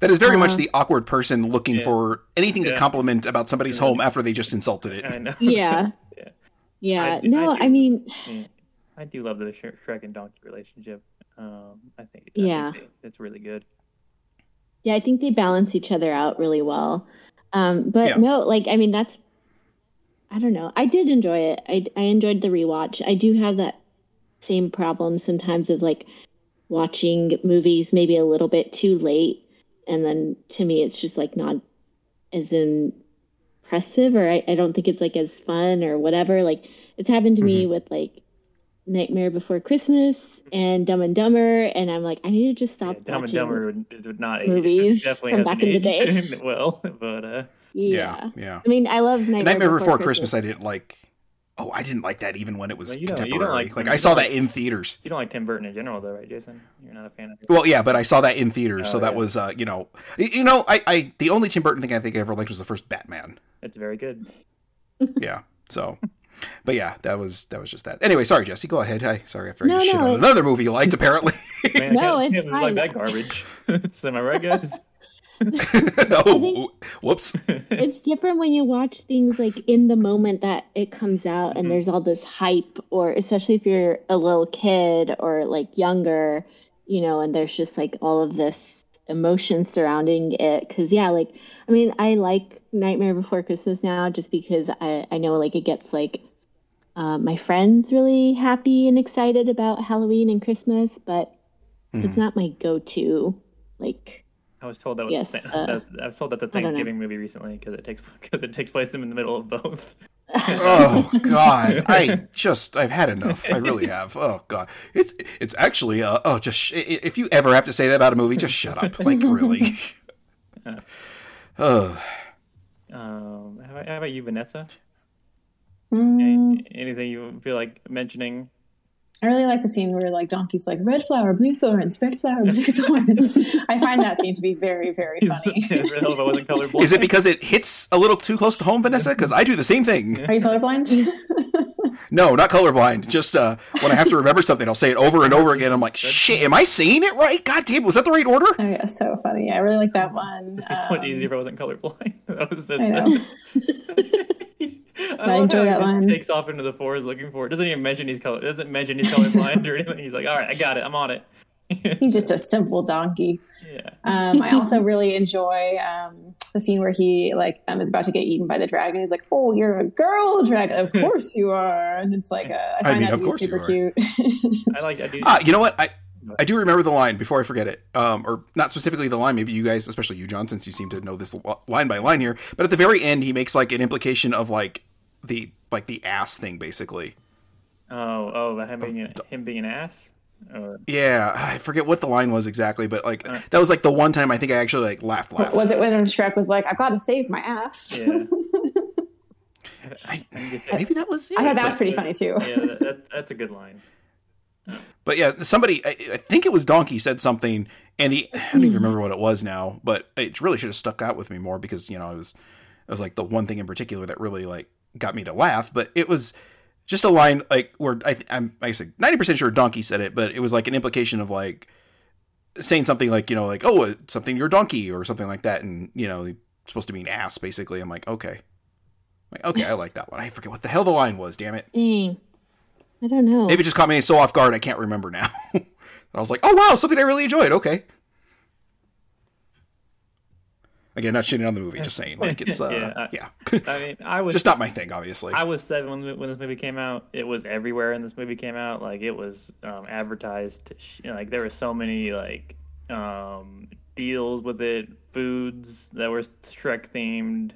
That is very Uh, much the awkward person looking Yeah. for anything to compliment about somebody's home after they just insulted it. I know. Yeah. Yeah. Yeah. I do- no, I. I mean, I do love the Shrek and Donkey relationship. Um, I think I Yeah. think they- it's really good. yeah, I think they balance each other out really well. Um, but Yeah. no, like I mean, that's I don't know. I did enjoy it. I I enjoyed the rewatch. I do have that same problem sometimes of like watching movies maybe a little bit too late, and then to me it's just like not as impressive, or I, I don't think it's like as fun or whatever. Like it's happened to me with like Nightmare Before Christmas and Dumb and Dumber, and I'm like, I need to just Yeah, stop Dumb and Dumber would, would not age. movies Definitely from back in the day. well, but uh, Yeah. Yeah, yeah. I mean, I love Nightmare, Nightmare Before Christmas, I didn't like. Oh, I didn't like that even when it was Well, you don't- you don't contemporary. like- like I saw that in theaters. you don't like Tim Burton in general, though, right, Jason? You're not a fan of. Well, yeah, but I saw that in theaters, so Oh, that yeah. was uh, you know, you know, I, I the only Tim Burton thing I think I ever liked was the first Batman. It's very good. Yeah, so But yeah, that was that was just that. Anyway, sorry, Jessie. Go ahead. I sorry, I forgot No, you shit on another movie you liked. Apparently. Man, No, I it's like that garbage. Am I right, guys? oh, whoops. it's different when you watch things like in the moment that it comes out and there's all this hype or especially if you're a little kid or like younger you know and there's just like all of this emotion surrounding it. Because yeah like i mean i like nightmare before christmas now just because i i know like it gets like uh, my friends really happy and excited about halloween and christmas but it's not my go-to like I was told that was. Yes, the, uh, that, I was told that's a I. Thanksgiving movie recently because it takes because it takes place in the middle of both. Oh God, I just I've had enough. I really have. Oh God, it's it's actually uh oh just sh- if you ever have to say that about a movie, just shut up. Like really. Oh, Um, how, about- how about you, Vanessa? Mm, Any, anything you feel like mentioning? I really like the scene where like Donkey's like red flower, blue thorns, red flower, blue thorns. I find that scene to be very, very funny. if I wasn't colorblind. is it because it hits a little too close to home, Vanessa? Because I do the same thing. Are you colorblind? No, not colorblind. Just uh, when I have to remember something, I'll say it over and over again. I'm like, shit, am I saying it right? God damn, was that the right order? oh yeah, so funny. I really like that one. It'd be so much Um, easier if I wasn't colorblind. That was I know. I, I enjoy he that just line. Takes off into the forest looking for it. Doesn't even mention he's color. Doesn't mention he's colorblind or anything. He's like, all right, I got it. I'm on it. He's just a simple donkey. yeah. Um, I also really enjoy um, the scene where he like um, is about to get eaten by the dragon. He's like, "Oh, you're a girl dragon. Of course you are." And it's like, uh, I find mean, that of to be course you super cute. I like. I do. Ah, you know what? I I do remember the line before I forget it. Um, or not specifically the line. Maybe you guys, especially you, John, since you seem to know this line by line here. But at the very end, he makes like an implication of like the like the ass thing, basically. oh, oh, about him being, a, him being an ass. Or, Yeah, I forget what the line was exactly, but like that was like the one time I think I actually like laughed, laughed. was it when Shrek was like, "I've got to save my ass"? yeah. I, maybe that was. It, I thought that was pretty funny too. yeah, that, that, that's a good line. But yeah, somebody, I, I think it was Donkey said something, and the I don't even remember what it was now, but it really should have stuck out with me more because you know it was it was like the one thing in particular that really like got me to laugh. But it was just a line like where I I'm I said ninety percent sure Donkey said it, but it was like an implication of like saying something like you know like oh something your donkey or something like that, and you know supposed to mean ass basically. I'm like okay, like okay I like that one. I forget what the hell the line was. Damn it. dang i don't know Maybe it just caught me so off guard I can't remember now. I was like, oh wow, something I really enjoyed. Okay. Again, not shitting on the movie, just saying like it's uh, Yeah, yeah, I- I mean, I was just not my thing, obviously. I was seven when, when this movie came out. It was everywhere, and this movie came out. Like it was um, advertised. To sh- you know, like there were so many like um, deals with it, foods that were Shrek themed.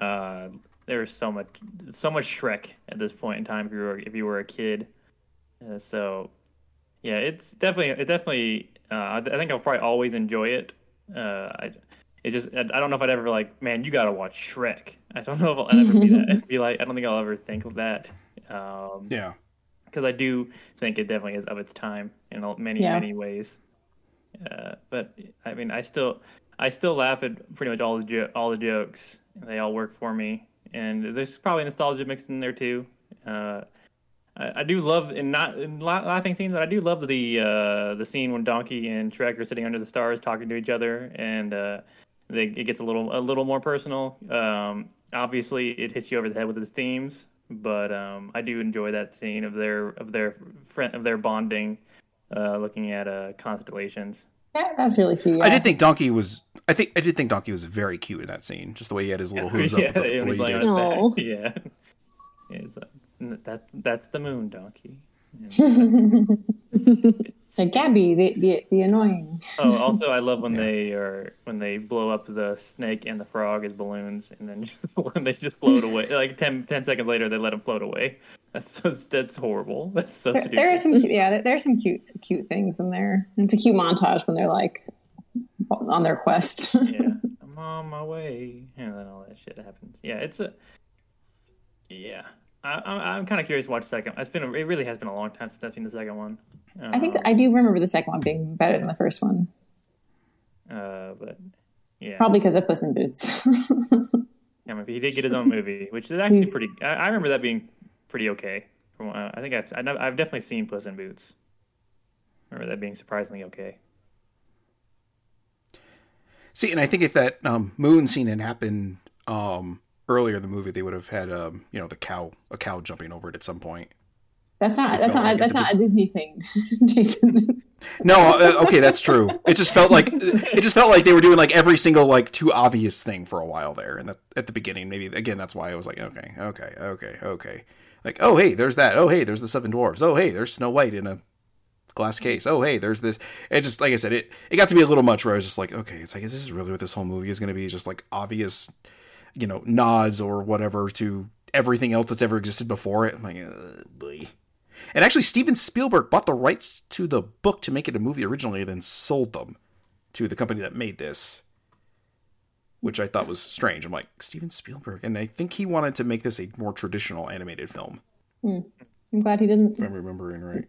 Uh, there was so much, so much Shrek at this point in time. If you were if you were a kid, uh, so yeah, it's definitely it definitely. Uh, I, I think I'll probably always enjoy it. Uh, I, it's just I I don't know if I'd ever like, man, you gotta watch Shrek. I don't know if I'll ever be that. Be like, I don't think I'll ever think of that. Um, yeah, because I do think it definitely is of its time in many Yeah. many ways. Uh, but I mean, I still I still laugh at pretty much all the jo- all the jokes. They all work for me, and there's probably nostalgia mixed in there too. Uh, I, I do love in not in laughing scenes, but I do love the uh, the scene when Donkey and Shrek are sitting under the stars talking to each other, and uh, they, it gets a little a little more personal. Um, obviously, it hits you over the head with its themes, but um, I do enjoy that scene of their of their friend of their bonding, uh, looking at uh, constellations. Yeah, that's really cute. I did think Donkey was. I think I did think Donkey was very cute in that scene. Just the way he had his little hooves yeah, up, the, the way he did. on it. his No. back. Yeah, yeah. Like, that that's the moon donkey. like Gabby, the, the the annoying. Oh, also, I love when they are when they blow up the snake and the frog as balloons, and then just, when they just float away. Like 10, 10 seconds later, they let them float away. That's so that's horrible. That's so There, stupid. there are some yeah, there- are some cute cute things in there. It's a cute montage when they're like on their quest. yeah, I'm on my way, and then all that shit happens. Yeah, it's a yeah. I, I'm I'm kind of curious to watch the second. It's been a, it really has been a long time since I've seen the second one. I think Um, I do remember the second one being better than the first one, uh, but yeah, probably because of Puss in Boots. Yeah, I mean, he did get his own movie, which is actually He's- pretty. I, I remember that being pretty okay. From what- I think I've I've I've definitely seen Puss in Boots. I remember that being surprisingly okay. See, and I think if that um, moon scene had happened um, earlier in the movie, they would have had um, you know the cow a cow jumping over it at some point. That's not It that's not like that's at the not a Disney thing, Jason. No, uh, okay, that's true. It just felt like it just felt like they were doing like every single like too obvious thing for a while there, and that, at the beginning, maybe again that's why I was like, okay, okay, okay, okay, like oh hey, there's that. Oh hey, there's the seven dwarves. Oh hey, there's Snow White in a glass case. Oh hey, there's this. It just like I said, it it got to be a little much where I was just like, okay, it's like is this really what this whole movie is going to be? Just like obvious, you know, nods or whatever to everything else that's ever existed before it. I'm like, uh, boy. And actually, Steven Spielberg bought the rights to the book to make it a movie originally, then sold them to the company that made this, which I thought was strange. I'm like, Steven Spielberg. And I think he wanted to make this a more traditional animated film, I'm glad he didn't. if I'm remembering right.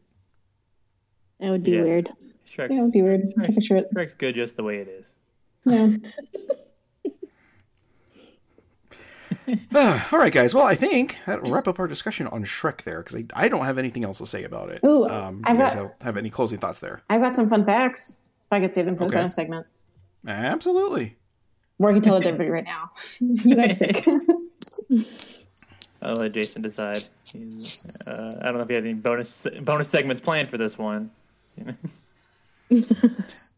That would be Yeah. weird. Shrek's, Yeah, it would be weird. I can picture it. Shrek's good just the way it is. Yeah. Ah, all right, guys. Well, I think that'll wrap up our discussion on Shrek there, because I, I don't have anything else to say about it. Ooh, um, I've guys got- have, have any closing thoughts there? I've got some fun facts. If I could save them for Okay. the bonus segment. Absolutely. Or I can tell everybody right now. you guys pick. I'll let Jason decide. He's, uh, I don't know if he had any bonus bonus segments planned for this one.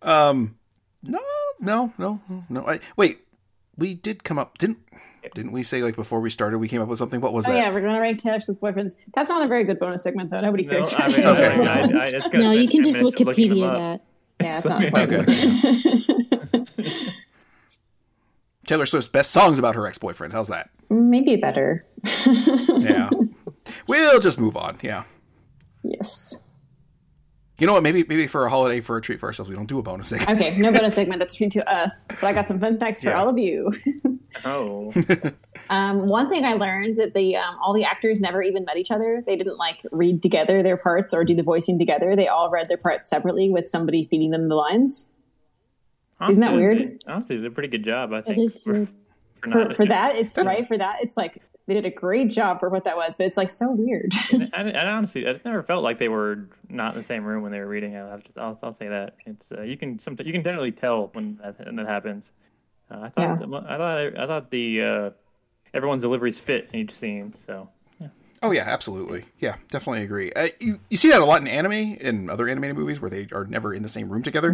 Um, no, no, no, no. I, wait, we did come up, didn't? Didn't we say like before we started we came up with something? What was oh that? yeah, we're gonna rank Taylor Swift's boyfriends. That's not a very good bonus segment though. Nobody No, cares. I mean, Okay. I, I, I, No, you can just minutes looking them Wikipedia that. yeah, it's not fun. Okay. Taylor Swift's best songs about her ex-boyfriends. How's that? Maybe better. Yeah. we'll just move on. Yeah. yes. You know what? Maybe maybe for a holiday for a treat for ourselves, we don't do a bonus segment. Okay, no bonus segment. That's free to us. But I got some fun facts for Yeah. all of you. Oh, Um, one thing I learned that the um, all the actors never even met each other. They didn't like read together their parts or do the voicing together. They all read their parts separately with somebody feeding them the lines. Isn't that weird? they- Honestly, they did a pretty good job. I think is for, for, For, not, for that, it's That's- right. For that, it's like they did a great job for what that was. But it's like so weird. I, I honestly, I never felt like they were not in the same room when they were reading. I'll, just, I'll, I'll say that it's uh, you can sometimes you can definitely tell when that when that happens. Uh, I thought Yeah. I thought I thought the uh, everyone's deliveries fit in each scene. So Oh yeah, absolutely. Yeah, definitely agree. Uh, you you see that a lot in anime and other animated movies where they are never in the same room together,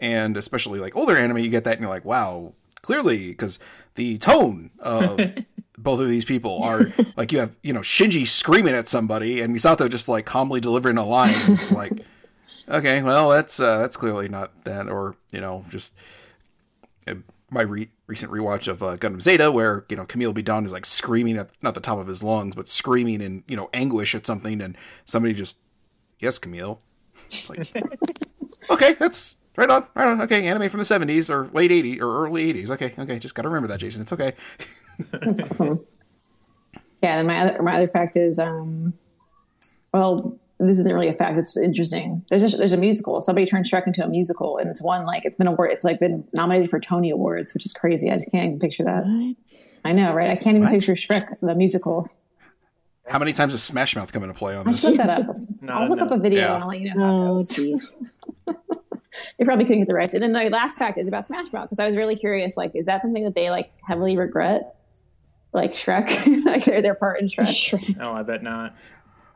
and especially like older anime, you get that and you're like, wow, clearly because the tone of both of these people are like you have you know Shinji screaming at somebody and Misato just like calmly delivering a line. It's like, okay, well that's uh, that's clearly not that, or you know just uh, my re- recent rewatch of uh, Gundam Zeta, where you know Kamille Bidan is like screaming at not the top of his lungs, but screaming in you know anguish at something, and somebody just, yes, Camille. Like, okay, that's right on, right on. Okay, anime from the seventies or late '80s or early '80s. Okay, okay, just got to remember that, Jason. It's okay. That's awesome. Yeah, and my other my other fact is, um, well, this isn't really a fact. It's interesting. There's a, there's a musical. Somebody turned Shrek into a musical, and it's won like it's been award. It's like been nominated for Tony Awards, which is crazy. I just can't even picture that. What? I know, right? I can't even What? picture Shrek the musical. How many times does Smash Mouth come into play on this? I'll this? look that up. Not I'll look up a video Yeah. and I'll let you know how it Oh, goes. They probably couldn't get the rights. And then the last fact is about Smash Mouth because I was really curious. Like, is that something that they like heavily regret? Like Shrek, like their their part in Shrek. Shrek. oh, I bet not.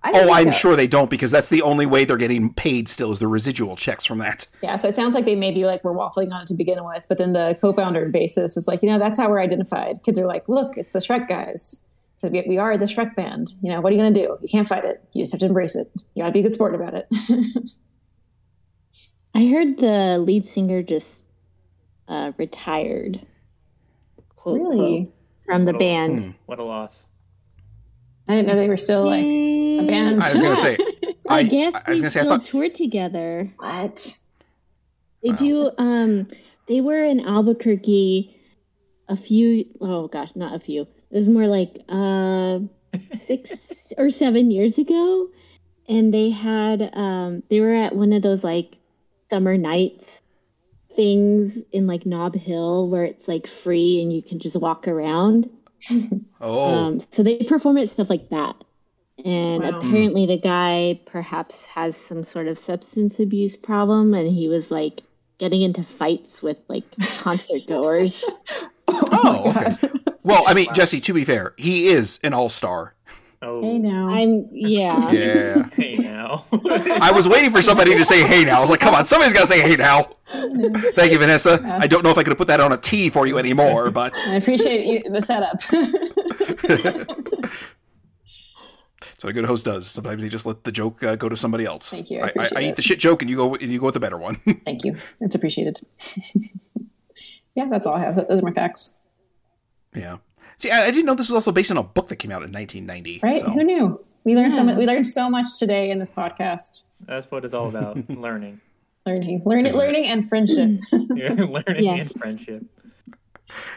I Oh, I'm so. sure they don't because that's the only way they're getting paid. Still, is the residual checks from that. Yeah, so it sounds like they maybe like were waffling on it to begin with, but then the co-founder and bassist was like, you know, that's how we're identified. Kids are like, look, it's the Shrek guys. So we, we are the Shrek band. You know, what are you gonna do? You can't fight it. You just have to embrace it. You gotta be a good sport about it. I heard the lead singer just uh, retired. Quote, really? quote, from the band. What a loss. I didn't know they were still like a band. I was gonna say. I, I, guess I was they gonna say I still thought tour together. what? They Wow. do. Um, they were in Albuquerque a few. Oh gosh, not a few. It was more like uh, six or seven years ago, and they had. Um, they were at one of those like summer nights things in like Nob Hill where it's like free and you can just walk around. oh Um, so they perform at stuff like that. And Wow. apparently, the guy perhaps has some sort of substance abuse problem, and he was like getting into fights with like concert goers. Oh, okay. Well, I mean, Jessie, to be fair, he is an all star. Oh, Hey now. I'm yeah. Yeah. hey now. I was waiting for somebody to say hey now. I was like, come on, somebody's got to say hey now. Thank you, Vanessa. I don't know if I could have put that on a T for you anymore, but I appreciate you, the setup. that's what a good host does. Sometimes they just let the joke uh, go to somebody else. Thank you, I I, I, I eat the shit joke, and you go and you go with the better one. Thank you. It's appreciated. yeah, that's all I have. Those are my facts. yeah. See, I, I didn't know this was also based on a book that came out in 1990. Right? so- Who knew? We learned so Yeah. much. We learned so much today in this podcast. That's what it's all about. Learning. Learning, learning, learning, and friendship. Learning Yeah. and friendship.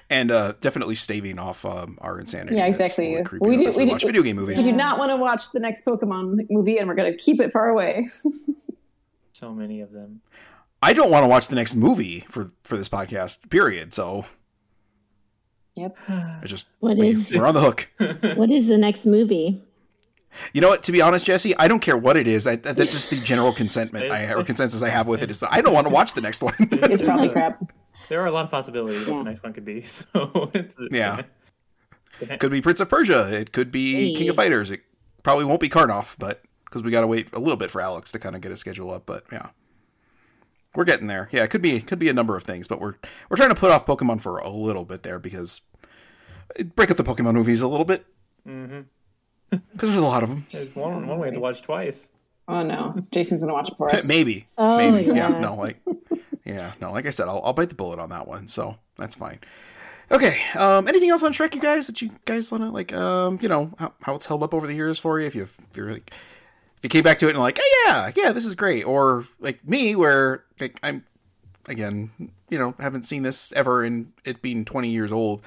and uh, definitely staving off um, our insanity. Yeah, exactly. We up do- as we do- watch video game movies. we do not want to watch the next Pokemon movie, and we're going to keep it far away. So many of them. I don't want to watch the next movie for for this podcast. Period. So yep. it's just What we, is we're on the hook. what is the next movie? You know what? To be honest, Jessie, I don't care what it is. I, that's just the general consentment I, or consensus I have with it. Is I don't want to watch the next one. It's probably crap. There are a lot of possibilities what the next one could be. So it's, Yeah. could be Prince of Persia. It could be Hey. King of Fighters. It probably won't be Karnoff, but because we got to wait a little bit for Alex to kind of get his schedule up. But yeah, we're getting there. Yeah, it could be it could be a number of things, but we're we're trying to put off Pokemon for a little bit there because break up the Pokemon movies a little bit hmm because there's a lot of them. There's one, one way to watch twice. Oh no, Jason's going to watch it for us. Maybe. Oh, Maybe. Yeah. yeah. No, like, yeah. No, like I said, I'll, I'll bite the bullet on that one. So that's fine. Okay. Um, anything else on Shrek, you guys, that you guys want to, like, um, you know, how, how it's held up over the years for you? If, you if you're like, if you came back to it and like, oh, yeah, yeah, this is great. Or like me, where like, I'm, again, you know, haven't seen this ever in it being 20 years old.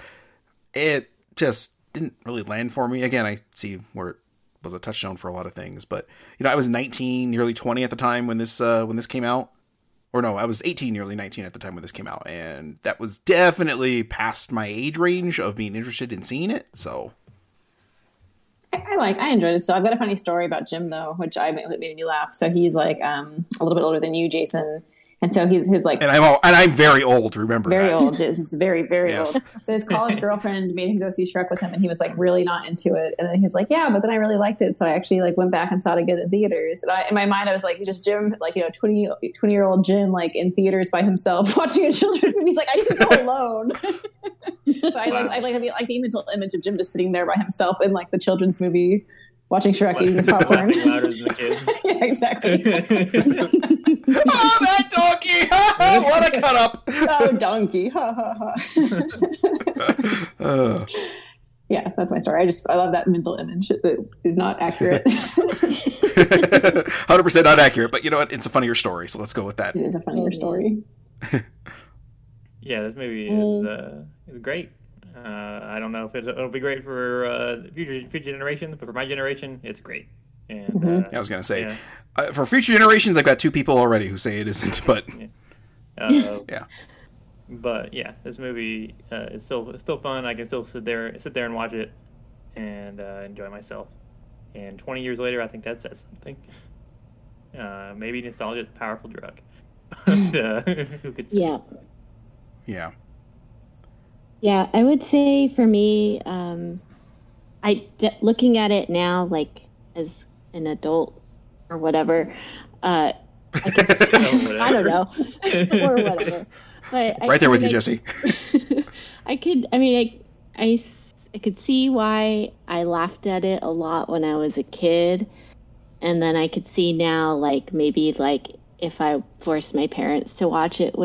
It just didn't really land for me. Again, I see where it was a touchstone for a lot of things, but you know, I was 19, nearly 20 at the time when this uh, when this came out, or no, I was 18, nearly 19 at the time when this came out, and that was definitely past my age range of being interested in seeing it. So I, like, I enjoyed it. So I've got a funny story about Jim though, which I made, made me laugh. So he's like um, a little bit older than you, Jason, and so he's his like and I'm all, and I'm very old. Remember very that. old. He's very, very Yes. old. So his college girlfriend made him go see Shrek with him, and he was like really not into it. And then he's like, "Yeah, but then I really liked it, so I actually like went back and saw it again in theaters." And I, in my mind, I was like, just Jim, like you know, 20, 20 year old Jim, like in theaters by himself watching a children's movie. He's like, "I need to go alone." but I like, I like the like the mental image of Jim just sitting there by himself in like the children's movie, watching Shrek eating his popcorn. Louder than the kids. yeah, exactly. Oh, that donkey! what a cut up! oh, donkey! Ha ha ha. Yeah, that's my story. I just I love that mental image that is not accurate. Hundred percent not accurate, but you know what? It's a funnier story, so let's go with that. it is a funnier story. yeah, this movie is Mm. uh, is great. Uh, I don't know if it, it'll be great for uh, future future generations, but for my generation, it's great. And uh, I was gonna say, Yeah. Uh, for future generations, I've got two people already who say it isn't, but uh, yeah, but yeah, this movie uh, is still it's still fun. I can still sit there sit there and watch it and uh, enjoy myself. And 20 years later, I think that says something. Uh, maybe nostalgia is a powerful drug. But, uh, who could say? Yeah. yeah. Yeah, I would say for me, um, I d- looking at it now, like as an adult or whatever, uh, I, could, I don't know, or whatever. But I Right there with you, feel Jessie. I could. I mean, I, I, s- I could see why I laughed at it a lot when I was a kid, and then I could see now, like maybe like if I forced my parents to watch it